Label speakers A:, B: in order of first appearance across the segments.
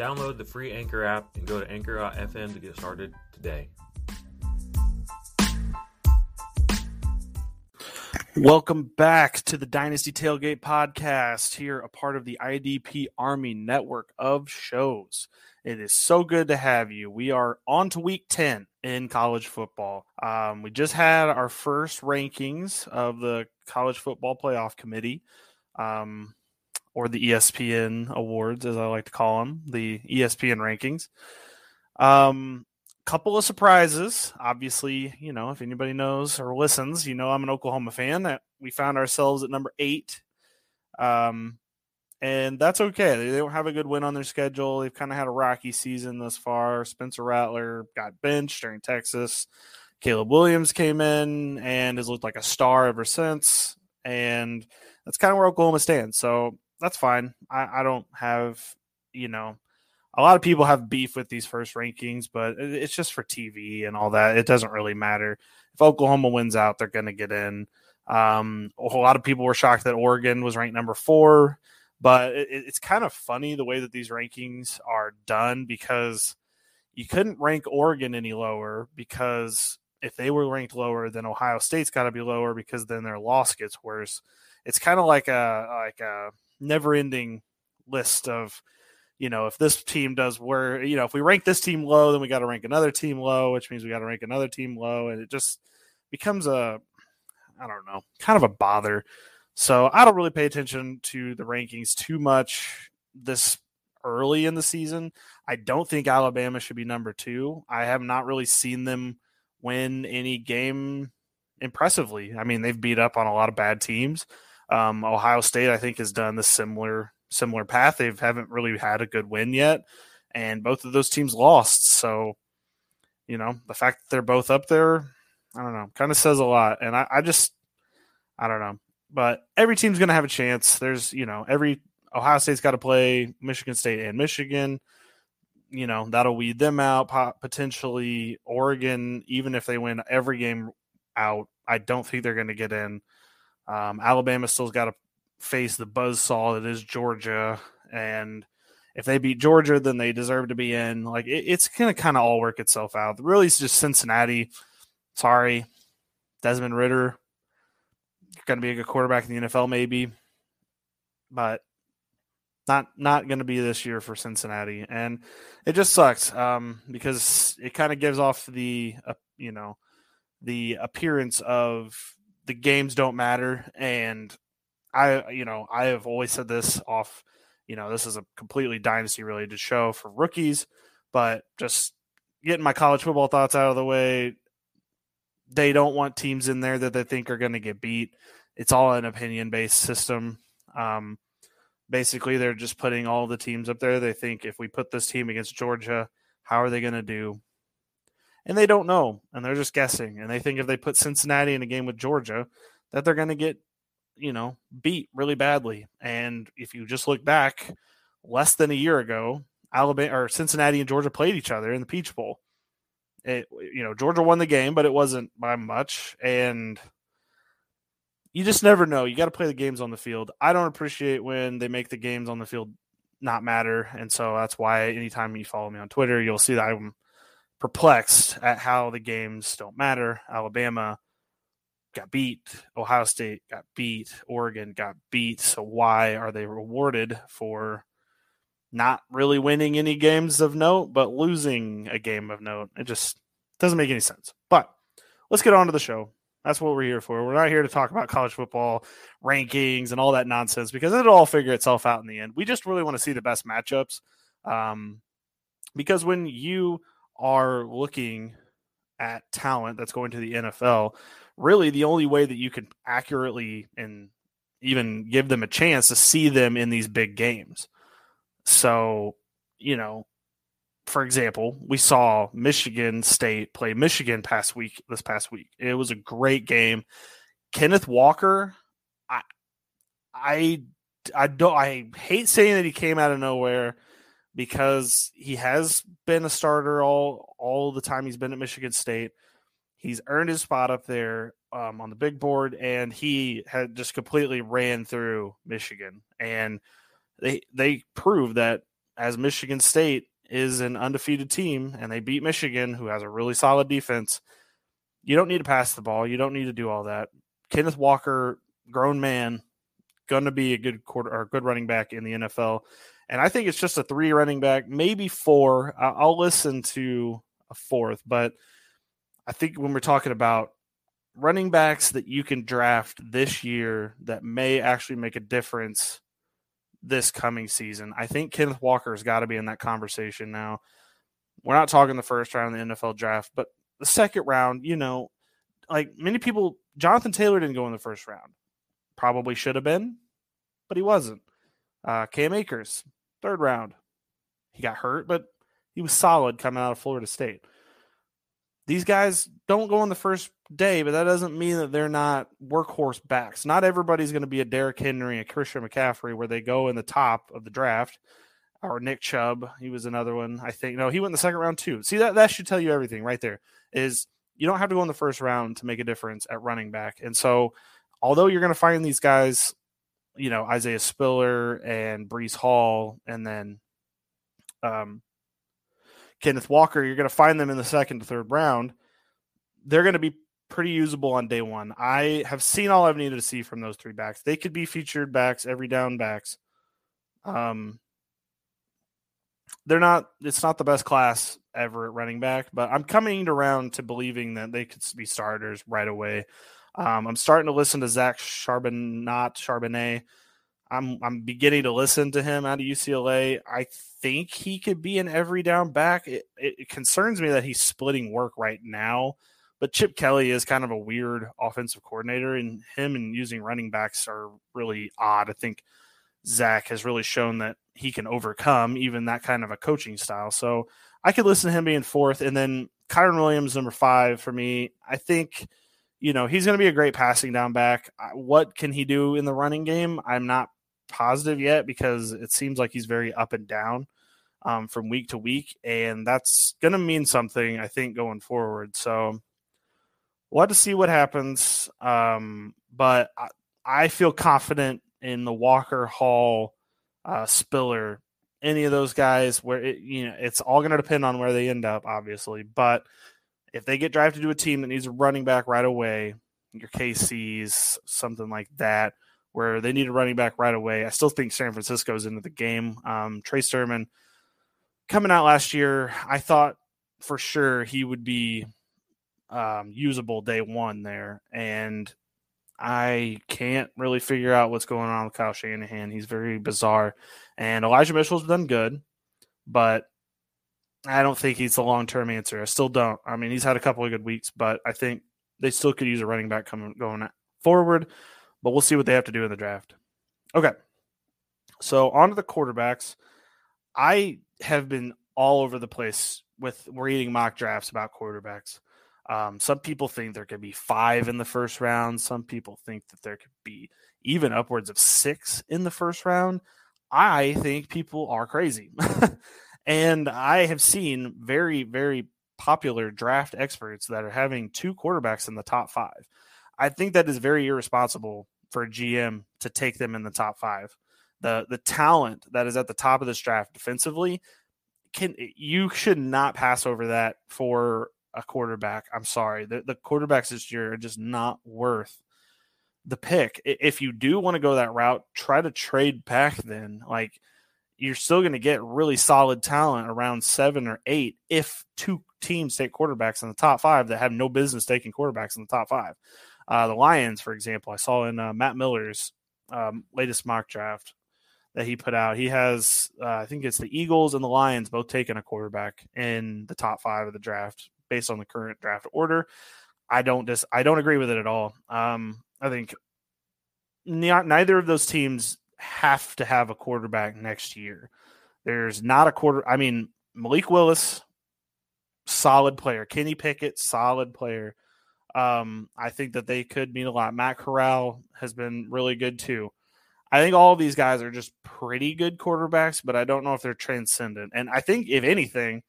A: Download the free Anchor app and go to anchor.fm to get started today.
B: Welcome back to the Dynasty Tailgate Podcast, here a part of the IDP Army network of shows. It is so good to have you. We are on to week 10 in college football. Um, we just had our first rankings of the College Football Playoff Committee, um, or the ESPN Awards, as I like to call them, the ESPN rankings. Um, couple of surprises. Obviously, you know, if anybody knows or listens, you know I'm an Oklahoma fan. That we found ourselves at number eight, um, and that's okay. They, they don't have a good win on their schedule. They've kind of had a rocky season thus far. Spencer Rattler got benched during Texas. Caleb Williams came in and has looked like a star ever since, and that's kind of where Oklahoma stands. So that's fine. I, I don't have, you know a lot of people have beef with these first rankings, but it's just for TV and all that. It doesn't really matter. If Oklahoma wins out, they're going to get in. Um, a lot of people were shocked that Oregon was ranked number four, but it, it's kind of funny the way that these rankings are done because you couldn't rank Oregon any lower because if they were ranked lower, then Ohio State's got to be lower because then their loss gets worse. It's kind of like a like a never ending list of you know, if this team does where, you know, if we rank this team low, then we got to rank another team low, which means we got to rank another team low. And it just becomes a, I don't know, kind of a bother. So I don't really pay attention to the rankings too much this early in the season. I don't think Alabama should be number two. I have not really seen them win any game impressively. I mean, they've beat up on a lot of bad teams. Um, Ohio State, I think, has done the similar similar path. They haven't really had a good win yet, and both of those teams lost. So, you know, the fact that they're both up there, I don't know, kind of says a lot. And I, I just, I don't know. But every team's going to have a chance. There's, you know, every Ohio State's got to play Michigan State and Michigan. You know, that'll weed them out. Potentially, Oregon, even if they win every game out, I don't think they're going to get in. Um, Alabama still's got to face the buzz saw that is Georgia, and if they beat Georgia, then they deserve to be in. Like it, it's gonna kind of all work itself out. Really, it's just Cincinnati. Sorry, Desmond Ridder. Going to be a good quarterback in the NFL, maybe, but not not going to be this year for Cincinnati, and it just sucks um, because it kind of gives off the uh, you know the appearance of the games don't matter and I, you know, I have always said this off, you know, this is a completely dynasty related show for rookies, but just getting my college football thoughts out of the way. They don't want teams in there that they think are going to get beat. It's all an opinion based system. Um, basically, they're just putting all the teams up there. They think if we put this team against Georgia, how are they going to do? And they don't know, and they're just guessing. And they think if they put Cincinnati in a game with Georgia, that they're going to get you know, beat really badly. And if you just look back less than a year ago, Alabama or Cincinnati and Georgia played each other in the Peach Bowl. It, you know, Georgia won the game, but it wasn't by much. And you just never know. You got to play the games on the field. I don't appreciate when they make the games on the field not matter. And so that's why anytime you follow me on Twitter, you'll see that I'm perplexed at how the games don't matter. Alabama got beat. Ohio State got beat. Oregon got beat. So why are they rewarded for not really winning any games of note, but losing a game of note? It just doesn't make any sense. But let's get on to the show. That's what we're here for. We're not here to talk about college football rankings and all that nonsense because it'll all figure itself out in the end. We just really want to see the best matchups. Um, because when you are looking at talent that's going to the NFL, really the only way that you can accurately and even give them a chance to see them in these big games. So, you know, for example, we saw Michigan State play Michigan past week this past week. It was a great game. Kenneth Walker, I I I don't I hate saying that he came out of nowhere because he has been a starter all all the time he's been at Michigan State. He's earned his spot up there um, on the big board, and he had just completely ran through Michigan. And they they proved that as Michigan State is an undefeated team, and they beat Michigan, who has a really solid defense. You don't need to pass the ball. You don't need to do all that. Kenneth Walker, grown man, going to be a good quarter or good running back in the NFL. And I think it's just a three running back, maybe four. I'll listen to a fourth, but I think when we're talking about running backs that you can draft this year that may actually make a difference this coming season, I think Kenneth Walker's got to be in that conversation now. We're not talking the first round of the NFL draft, but the second round, you know, like many people, Jonathan Taylor didn't go in the first round. Probably should have been, but he wasn't. Uh, Cam Akers, third round. He got hurt, but he was solid coming out of Florida State these guys don't go on the first day, but that doesn't mean that they're not workhorse backs. Not everybody's going to be a Derrick Henry, a Christian McCaffrey, where they go in the top of the draft. Or Nick Chubb, he was another one. I think no, he went in the second round too. See that that should tell you everything right there. Is you don't have to go in the first round to make a difference at running back. And so, although you're going to find these guys, you know Isaiah Spiller and Breece Hall, and then um, Kenneth Walker, you're going to find them in the second to third round. They're going to be pretty usable on day one. I have seen all I've needed to see from those three backs. They could be featured backs, every down backs. Um, they're not. It's not the best class ever at running back, but I'm coming around to believing that they could be starters right away. Um, I'm starting to listen to Zach Charbonnet, Charbonnet I'm I'm beginning to listen to him out of UCLA. I think he could be an every down back. It, it, concerns me that he's splitting work right now, but Chip Kelly is kind of a weird offensive coordinator, and him and using running backs are really odd. I think Zach has really shown that he can overcome even that kind of a coaching style. So I could listen to him being fourth, and then Kyren Williams number five for me. I think you know he's going to be a great passing down back. What can he do in the running game? I'm not positive yet because it seems like he's very up and down um, from week to week, and that's going to mean something, I think, going forward. So we'll have to see what happens. Um, but I, I, feel confident in the Walker Hall, uh, Spiller, any of those guys. Where it, you know it's all going to depend on where they end up, obviously. But if they get drafted to a team that needs a running back right away, your KCs, something like that where they need a running back right away. I still think San Francisco's into the game. Um, Trey Sermon coming out last year, I thought for sure he would be um, usable day one there, and I can't really figure out what's going on with Kyle Shanahan. He's very bizarre, and Elijah Mitchell's done good, but I don't think he's the long term answer. I still don't. I mean, he's had a couple of good weeks, but I think they still could use a running back coming going forward but we'll see what they have to do in the draft. Okay. So on to the quarterbacks. I have been all over the place with reading mock drafts about quarterbacks. Um, some people think there could be five in the first round. Some people think that there could be even upwards of six in the first round. I think people are crazy. and I have seen very, very popular draft experts that are having two quarterbacks in the top five. I think that is very irresponsible for a GM to take them in the top five. The the talent that is at the top of this draft defensively can you should not pass over that for a quarterback. I'm sorry. The, the quarterbacks this year are just not worth the pick. If you do want to go that route, try to trade back then. Like you're still going to get really solid talent around seven or eight if two teams take quarterbacks in the top five that have no business taking quarterbacks in the top five. Uh, the Lions, for example, I saw in uh, Matt Miller's um, latest mock draft that he put out. He has, uh, I think it's the Eagles and the Lions both taking a quarterback in the top five of the draft based on the current draft order. I don't just I don't agree with it at all. Um, I think neither of those teams have to have a quarterback next year. There's not a quarter. I mean, Malik Willis, solid player. Kenny Pickett, solid player. Um, I think that they could mean a lot. Matt Corral has been really good too. I think all of these guys are just pretty good quarterbacks, but I don't know if they're transcendent. And I think, if anything,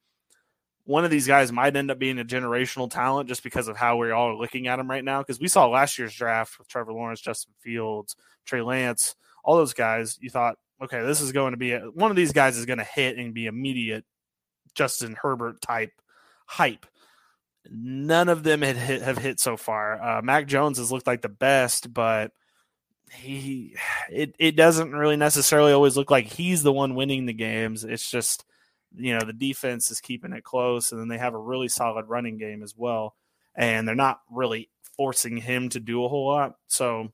B: one of these guys might end up being a generational talent just because of how we're all looking at him right now. Because we saw last year's draft with Trevor Lawrence, Justin Fields, Trey Lance, all those guys. You thought, okay, this is going to be a, one of these guys is going to hit and be immediate Justin Herbert type hype. None of them had hit, have hit so far. Uh, Mac Jones has looked like the best, but he it it doesn't really necessarily always look like he's the one winning the games. It's just you know the defense is keeping it close, and then they have a really solid running game as well, and they're not really forcing him to do a whole lot. So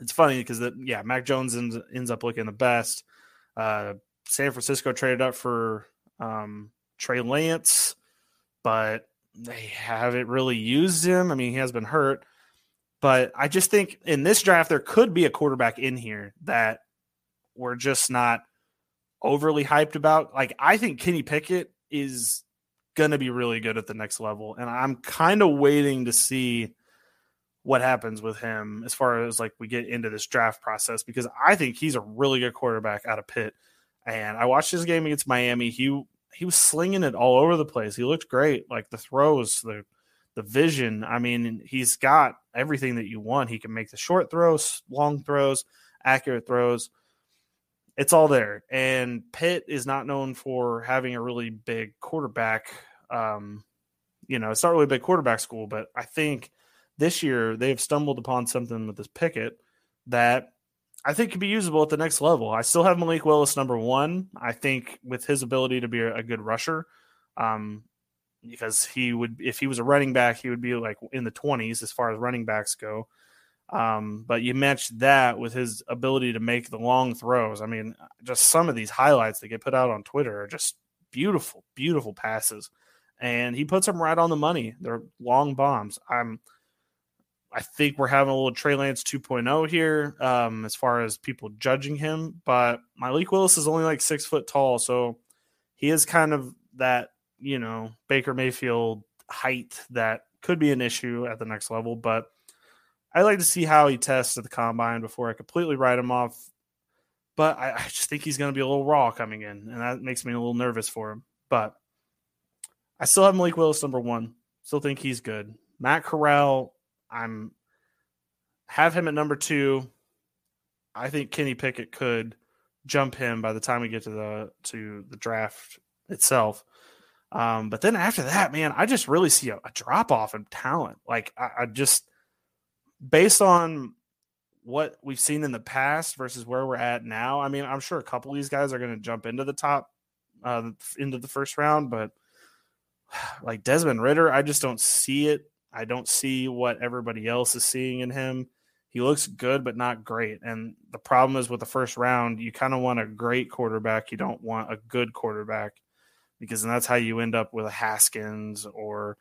B: it's funny because that yeah, Mac Jones ends, ends up looking the best. Uh, San Francisco traded up for um, Trey Lance, but they haven't really used him. I mean, he has been hurt. But I just think in this draft, there could be a quarterback in here that we're just not overly hyped about. Like, I think Kenny Pickett is going to be really good at the next level. And I'm kind of waiting to see what happens with him as far as like we get into this draft process because I think he's a really good quarterback out of Pitt. And I watched his game against Miami. He he was slinging it all over the place. He looked great. Like the throws, the the vision. I mean, he's got everything that you want. He can make the short throws, long throws, accurate throws. It's all there. And Pitt is not known for having a really big quarterback. Um, you know, it's not really a big quarterback school, but I think this year they've stumbled upon something with this Pickett that I think could be usable at the next level. I still have Malik Willis number one. I think with his ability to be a, a good rusher, um, because he would if he was a running back he would be like in the 20s as far as running backs go. Um, but you match that with his ability to make the long throws. I mean just some of these highlights that get put out on twitter are just beautiful beautiful passes. And he puts them right on the money. They're long bombs. I'm i think we're having a little trey lance 2.0 here um, as far as people judging him but malik willis is only like six foot tall so he is kind of that you know, Baker Mayfield height that could be an issue at the next level, but I like to see how he tests at the combine before I completely write him off. But I, I just think he's going to be a little raw coming in, and that makes me a little nervous for him. But I still have Malik Willis number one. Still think he's good. Matt Corral, I'm have him at number two. I think Kenny Pickett could jump him by the time we get to the to the draft itself. Um, but then after that, man, I just really see a, a drop off in talent. Like I, I, just based on what we've seen in the past versus where we're at now. I mean, I'm sure a couple of these guys are going to jump into the top, uh, into the first round, but like Desmond Ridder, I just don't see it. I don't see what everybody else is seeing in him. He looks good, but not great. And the problem is with the first round, you kind of want a great quarterback. You don't want a good quarterback because that's how you end up with a Haskins or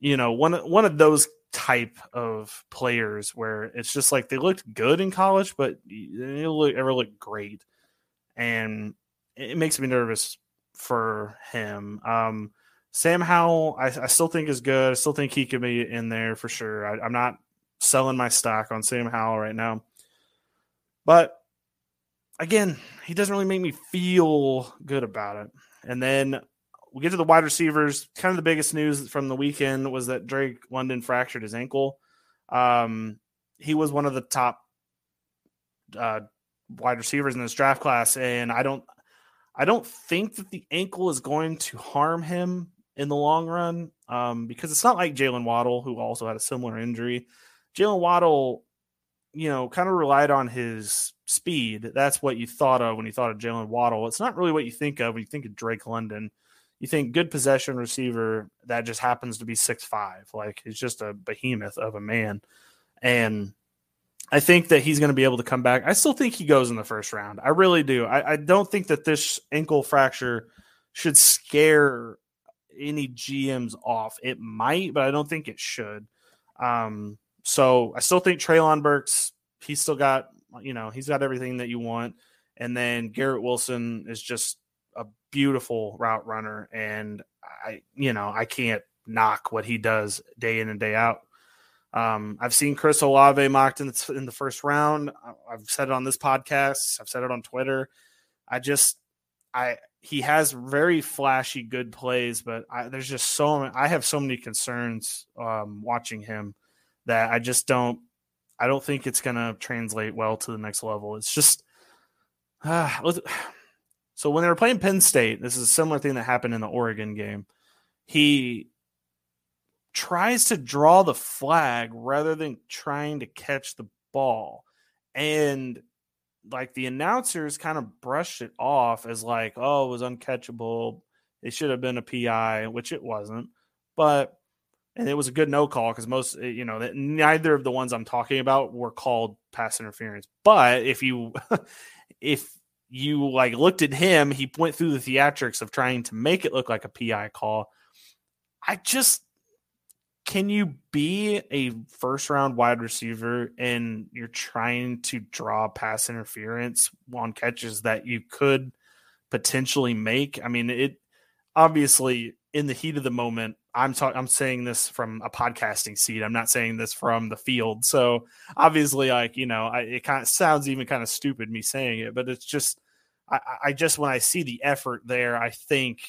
B: you know one one of those type of players where it's just like they looked good in college, but they didn't ever look great, and it makes me nervous for him. Um, Sam Howell, I, I, still think is good. I still think he could be in there for sure. I, I'm not selling my stock on Sam Howell right now, but again, he doesn't really make me feel good about it. And then we get to the wide receivers. Kind of the biggest news from the weekend was that Drake London fractured his ankle. Um, he was one of the top uh, wide receivers in this draft class, and I don't, I don't think that the ankle is going to harm him in the long run um, because it's not like Jaylen Waddle, who also had a similar injury. Jaylen Waddle, you know, kind of relied on his speed. That's what you thought of when you thought of Jaylen Waddle. It's not really what you think of when you think of Drake London. You think good possession receiver that just happens to be six five, like he's just a behemoth of a man. And I think that he's going to be able to come back. I still think he goes in the first round. I really do. I, I don't think that this ankle fracture should scare any GMs off. It might, but I don't think it should. Um, so I still think Treylon Burks, he's still got, you know, he's got everything that you want. And then Garrett Wilson is just a beautiful route runner. And I, you know, I can't knock what he does day in and day out. Um, I've seen Chris Olave mocked in the, in the first round. I've said it on this podcast. I've said it on Twitter. I just, I, he has very flashy good plays, but I, there's just so I have so many concerns um, watching him that I just don't I don't think it's going to translate well to the next level. It's just uh, so when they were playing Penn State, this is a similar thing that happened in the Oregon game. He tries to draw the flag rather than trying to catch the ball. And like the announcers kind of brushed it off as like, oh, it was uncatchable. It should have been a PI, which it wasn't. But and it was a good no call because most eh, you know that neither of the ones I'm talking about were called pass interference. But if you if you like looked at him, he went through the theatrics of trying to make it look like a PI call. I just can you be a first round wide receiver and you're trying to draw pass interference on catches that you could potentially make? I mean, it obviously in the heat of the moment I'm talking. I'm saying this from a podcasting seat. I'm not saying this from the field. So obviously, like you know, I, it kind of sounds even kind of stupid me saying it, but it's just, I, I just when I see the effort there, I think,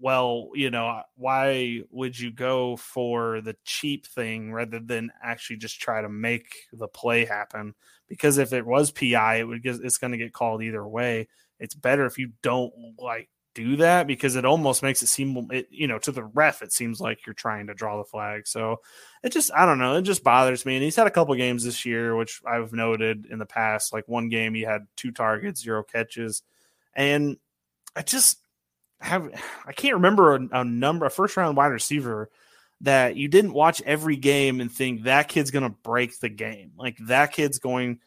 B: well, you know, uh, why would you go for the cheap thing rather than actually just try to make the play happen? Because if it was PI, it would get, it's going to get called either way. It's better if you don't like do that because it almost makes it seem it, you know to the ref it seems like you're trying to draw the flag so it just i don't know it just bothers me and he's had a couple games this year which i've noted in the past like one game he had two targets zero catches and i just have i can't remember a, a number a first round wide receiver that you didn't watch every game and think that kid's going to break the game like that kid's going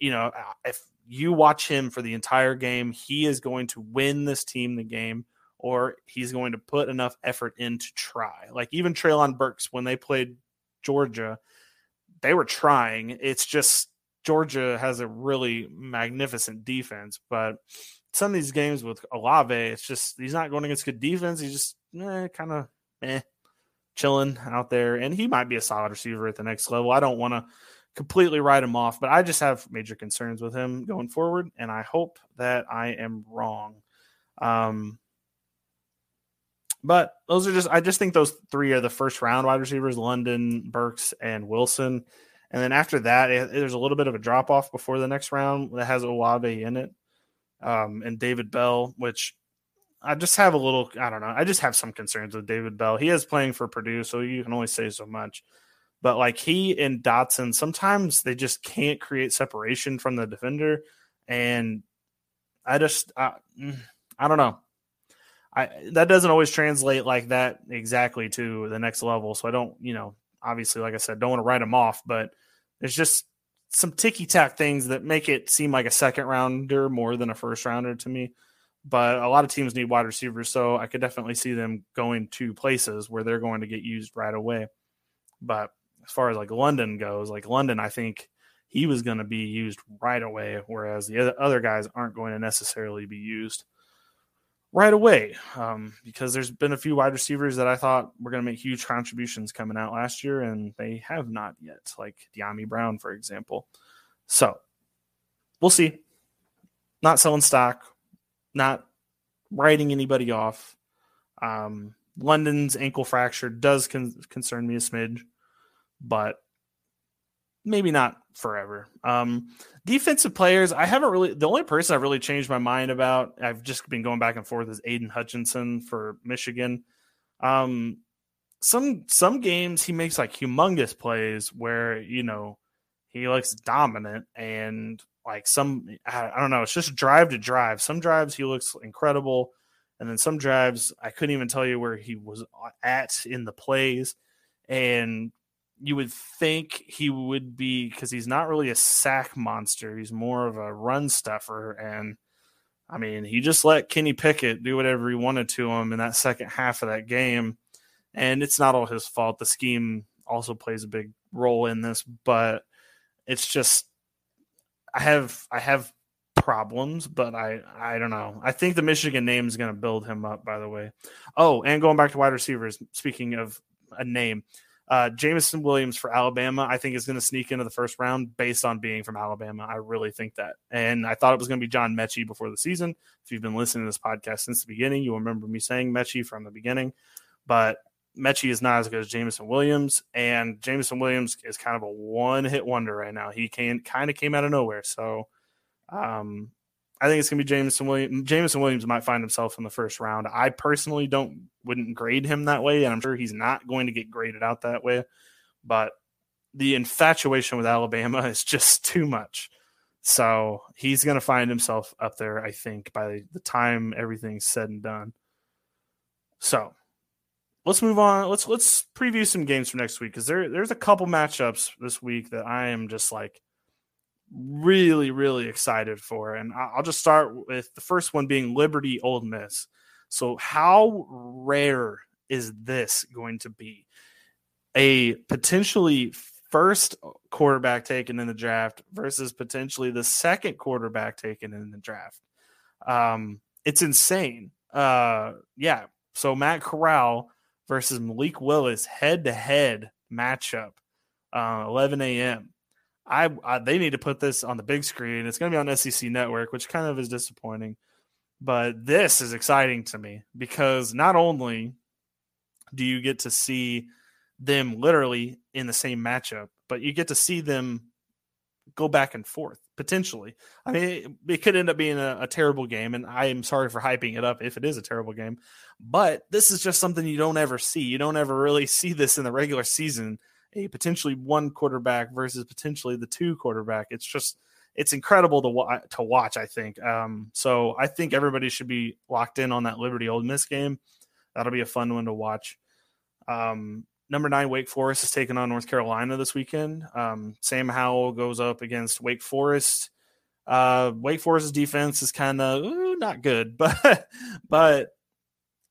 B: you know if you watch him for the entire game. He is going to win this team the game, or he's going to put enough effort in to try. Like even Treylon Burks, when they played Georgia, they were trying. It's just Georgia has a really magnificent defense, but some of these games with Olave, it's just he's not going against good defense. He's just eh, kind of eh, chilling out there, and he might be a solid receiver at the next level. I don't want to completely write him off, but I just have major concerns with him going forward, and I hope that I am wrong. Um, but those are just I just think those three are the first round wide receivers: London, Burks, and Wilson. And then after that, it, there's a little bit of a drop off before the next round that has Olave in it, um, and David Bell, which I just have a little. I don't know. I just have some concerns with David Bell. He is playing for Purdue, so you can only say so much. But like he and Dotson, sometimes they just can't create separation from the defender, and I just I, mm, I don't know. I that doesn't always translate like that exactly to the next level. So I don't, you know, obviously, like I said, don't want to write them off, but it's just some ticky tack things that make it seem like a second rounder more than a first rounder to me. But a lot of teams need wide receivers, so I could definitely see them going to places where they're going to get used right away. But as far as like London goes, like London, I think he was going to be used right away, whereas the other guys aren't going to necessarily be used right away um, because there's been a few wide receivers that I thought were going to make huge contributions coming out last year, and they have not yet, like Dyami Brown, for example. So we'll see. Not selling stock, not writing anybody off. Um, London's ankle fracture does con- concern me a smidge but maybe not forever. Um, defensive players, I haven't really. The only person I've really changed my mind about, I've just been going back and forth, is Aidan Hutchinson for Michigan. Um, some some games he makes like humongous plays where you know he looks dominant and like some I, I don't know it's just drive to drive some drives he looks incredible and then some drives I couldn't even tell you where he was at in the plays and you would think he would be because he's not really a sack monster he's more of a run stuffer and I mean, he just let Kenny Pickett do whatever he wanted to him in that second half of that game. And it's not all his fault. The scheme also plays a big role in this, but it's just I have I have problems, but I I don't know. I think the Michigan name is going to build him up. By the way, oh, and going back to wide receivers. Speaking of a name, uh, Jameson Williams for Alabama, I think is going to sneak into the first round based on being from Alabama. I really think that. And I thought it was going to be John Metchie before the season. If you've been listening to this podcast since the beginning, you'll remember me saying Metchie from the beginning. But Metchie is not as good as Jameson Williams, and Jameson Williams is kind of a one hit wonder right now. He can kind of came out of nowhere. So um, I think it's gonna be Jameson Williams. Jameson Williams might find himself in the first round. I personally don't wouldn't grade him that way, and I'm sure he's not going to get graded out that way. But the infatuation with Alabama is just too much. So he's to find himself up there, I think, by the time everything's said and done. So let's move on. Let's let's preview some games for next week because there there's a couple matchups this week that I am just like really really excited for, and I'll just start with the first one being Liberty Ole Miss. So how rare is this going to be? A potentially first quarterback taken in the draft versus potentially the second quarterback taken in the draft. Um, it's insane. Uh, yeah. So Matt Corral versus Malik Willis head to head matchup, uh, 11 a.m. I, I, they need to put this on the big screen. It's going to be on SEC Network, which kind of is disappointing. But this is exciting to me because not only do you get to see them literally in the same matchup, but you get to see them go back and forth potentially. I mean, it, could end up being a, a, terrible game, and I am sorry for hyping it up if it is a terrible game. But this is just something you don't ever see. You don't ever really see this in the regular season. A potentially one quarterback versus potentially the two quarterback. It's just it's incredible to wa- to watch. I think. Um, so I think everybody should be locked in on that Liberty Ole Miss game. That'll be a fun one to watch. Um, number nine Wake Forest is taking on North Carolina this weekend. Um, Sam Howell goes up against Wake Forest. Uh, Wake Forest's defense is kind of not good, but but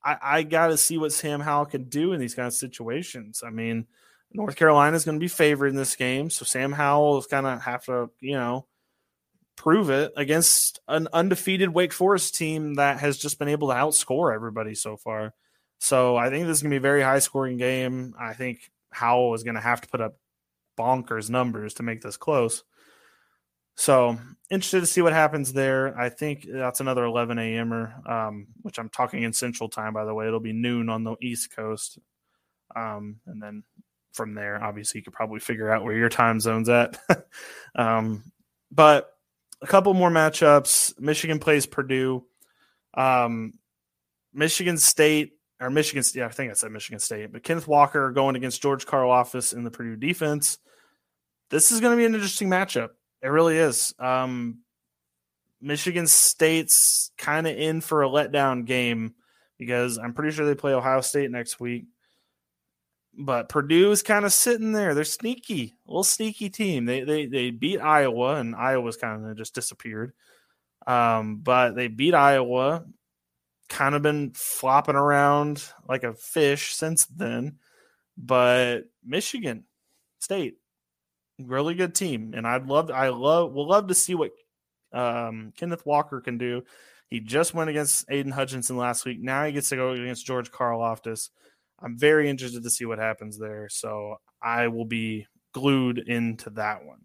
B: I, I got to see what Sam Howell can do in these kind of situations. I mean, North Carolina is going to be favored in this game, so Sam Howell is kind of have to you know prove it against an undefeated Wake Forest team that has just been able to outscore everybody so far. So I think this is going to be a very high scoring game. I think Howell is going to have to put up bonkers numbers to make this close. So interested to see what happens there. I think that's another 11 a.m.er, um, which I'm talking in Central Time, by the way. It'll be noon on the East Coast, um, and then from there, obviously, you could probably figure out where your time zone's at. um, but a couple more matchups. Michigan plays Purdue. Um, Michigan State or Michigan, yeah, I think I said Michigan State, but Kenneth Walker going against George Karlaftis in the Purdue defense. This is going to be an interesting matchup. It really is. Um, Michigan State's kind of in for a letdown game because I'm pretty sure they play Ohio State next week. But Purdue is kind of sitting there. They're sneaky, a little sneaky team. They they they beat Iowa, and Iowa's kind of just disappeared. Um, but they beat Iowa kind of been flopping around like a fish since then. But Michigan State, really good team, and I'd love, I love, will love to see what um, Kenneth Walker can do. He just went against Aidan Hutchinson last week. Now he gets to go against George Karlaftis. I'm very interested to see what happens there. So I will be glued into that one.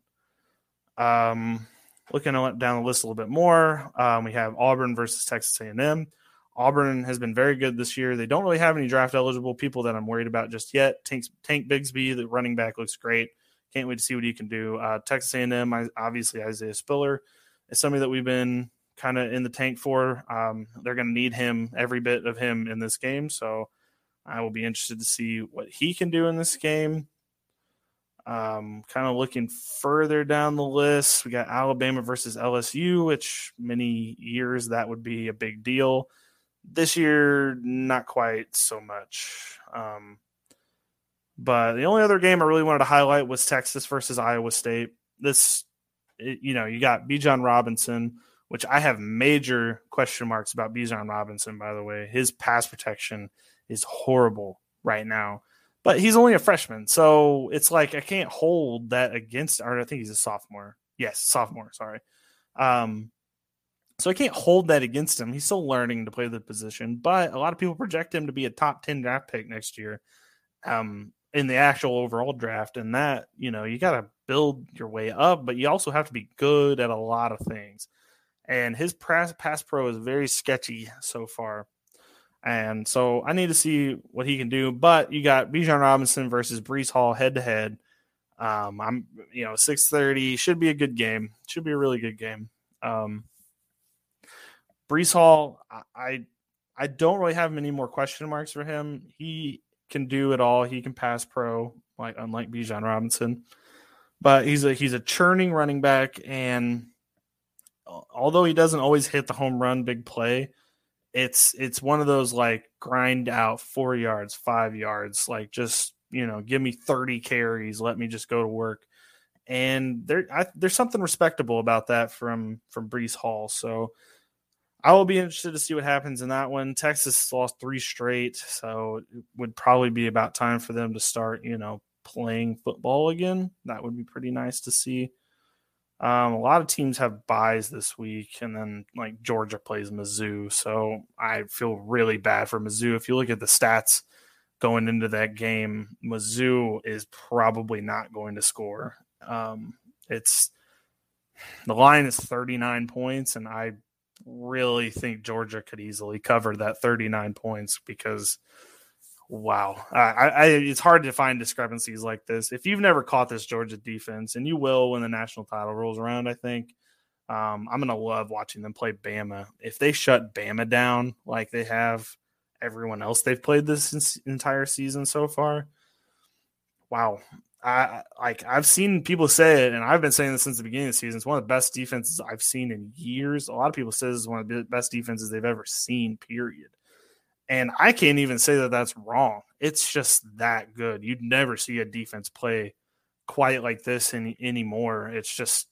B: Um, looking down the list a little bit more, um, we have Auburn versus Texas A&M. Auburn has been very good this year. They don't really have any draft eligible people that I'm worried about just yet. Tank, Tank Bigsby, the running back, looks great. Can't wait to see what he can do. Uh, Texas A&M, obviously Isaiah Spiller is somebody that we've been kind of in the tank for. Um, they're going to need him, every bit of him in this game. So I will be interested to see what he can do in this game. Um, kind of looking further down the list, we got Alabama versus LSU, which many years that would be a big deal. This year, not quite so much. Um, but the only other game I really wanted to highlight was Texas versus Iowa State. This, you know, you got Bijan Robinson, which I have major question marks about Bijan Robinson, by the way. His pass protection is horrible right now but he's only a freshman, so it's like I can't hold that against. Or I think he's a sophomore. Yes, sophomore. Sorry. Um, so I can't hold that against him. He's still learning to play the position, but a lot of people project him to be a top ten draft pick next year, um, in the actual overall draft. And that you know you got to build your way up, but you also have to be good at a lot of things. And his pass, pass pro is very sketchy so far. And so I need to see what he can do. But you got Bijan Robinson versus Breece Hall head to head. Um, I'm you know, six thirty should be a good game. Should be a really good game. Um Breece Hall, I I don't really have many more question marks for him. He can do it all. He can pass pro, like unlike Bijan Robinson. But he's a he's a churning running back, and although he doesn't always hit the home run big play, it's it's one of those like grind out four yards, five yards, like just you know, give me 30 carries, let me just go to work. And there I, there's something respectable about that from from Breece Hall. So I will be interested to see what happens in that one. Texas lost three straight, so it would probably be about time for them to start, you know, playing football again. That would be pretty nice to see. Um, a lot of teams have buys this week, and then like Georgia plays Mizzou, so I feel really bad for Mizzou. If you look at the stats going into that game, Mizzou is probably not going to score. Um, it's the line is 39 points, and I really think Georgia could easily cover that 39 points because wow, I, I, it's hard to find discrepancies like this. If you've never caught this Georgia defense, and you will when the national title rolls around, I think um, I'm gonna love watching them play Bama. If they shut Bama down like they have everyone else they've played this entire season so far, wow. I like I've seen people say it, and I've been saying this since the beginning of the season. It's one of the best defenses I've seen in years. A lot of people say is one of the best defenses they've ever seen. Period. And I can't even say that that's wrong. It's just that good. You'd never see a defense play quite like this any, anymore. It's just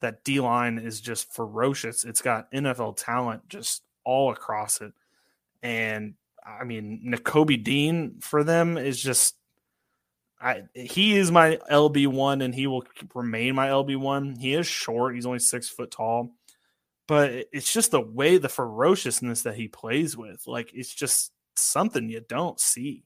B: that D line is just ferocious. It's got NFL talent just all across it. And I mean, Nakobe Dean for them is just I he is my LB one and he will remain my LB one. He is short, he's only six foot tall but it's just the way the ferociousness that he plays with. Like it's just something you don't see.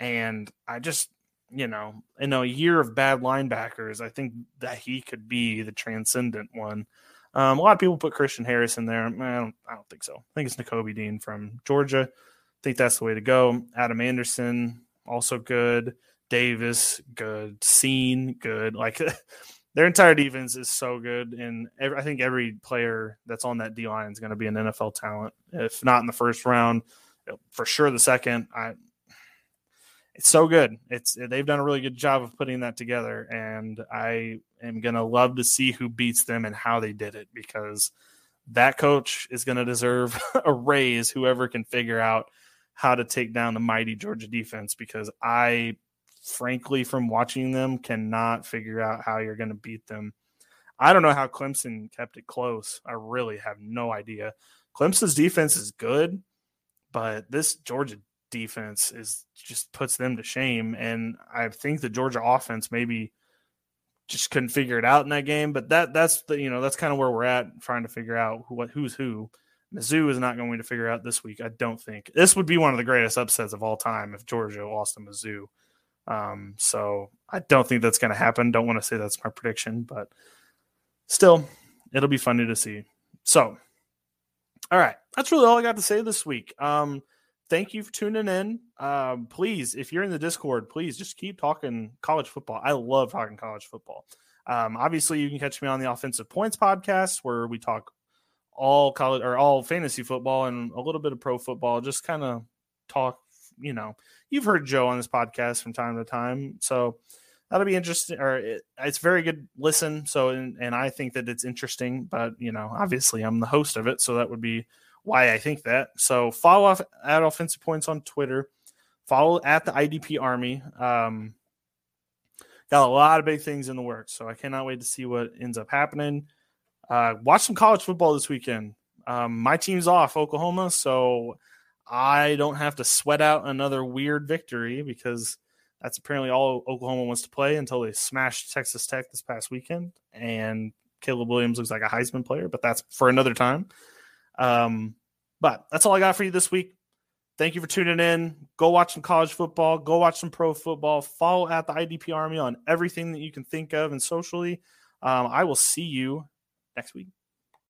B: And I just, you know, in a year of bad linebackers, I think that he could be the transcendent one. Um, a lot of people put Christian Harris in there. I don't, I don't think so. I think it's Nakobe Dean from Georgia. I think that's the way to go. Adam Anderson, also good. Davis, good. Cine, good. Like their entire defense is so good, and every, I think every player that's on that D line is going to be an NFL talent. If not in the first round, for sure the second. I, it's so good. It's they've done a really good job of putting that together, and I am going to love to see who beats them and how they did it because that coach is going to deserve a raise. Whoever can figure out how to take down the mighty Georgia defense, because I frankly, from watching them, cannot figure out how you're going to beat them. I don't know how Clemson kept it close. I really have no idea. Clemson's defense is good, but this Georgia defense is just puts them to shame. And I think the Georgia offense maybe just couldn't figure it out in that game. But that that's the you know that's kind of where we're at trying to figure out who, what who's who. Mizzou is not going to figure out this week. I don't think this would be one of the greatest upsets of all time if Georgia lost to Mizzou. Um, so I don't think that's going to happen. Don't want to say that's my prediction, but still, it'll be funny to see. So, all right, that's really all I got to say this week. Um, thank you for tuning in. Um, please, if you're in the Discord, please just keep talking college football. I love talking college football. Um, obviously, you can catch me on the Offensive Points podcast where we talk all college or all fantasy football and a little bit of pro football. Just kind of talk you know, you've heard Joe on this podcast from time to time. So that'll be interesting. Or it, it's very good listen. So, and, and I think that it's interesting, but you know, obviously I'm the host of it. So that would be why I think that. So follow off at offensive points on Twitter. Follow at the IDP Army. Um, got a lot of big things in the works, so I cannot wait to see what ends up happening. Uh, watch some college football this weekend. Um, my team's off, Oklahoma, so I don't have to sweat out another weird victory because that's apparently all Oklahoma wants to play until they smashed Texas Tech this past weekend. And Caleb Williams looks like a Heisman player, but that's for another time. Um, but that's all I got for you this week. Thank you for tuning in. Go watch some college football. Go watch some pro football. Follow at the IDP Army on everything that you can think of and socially. Um, I will see you next week.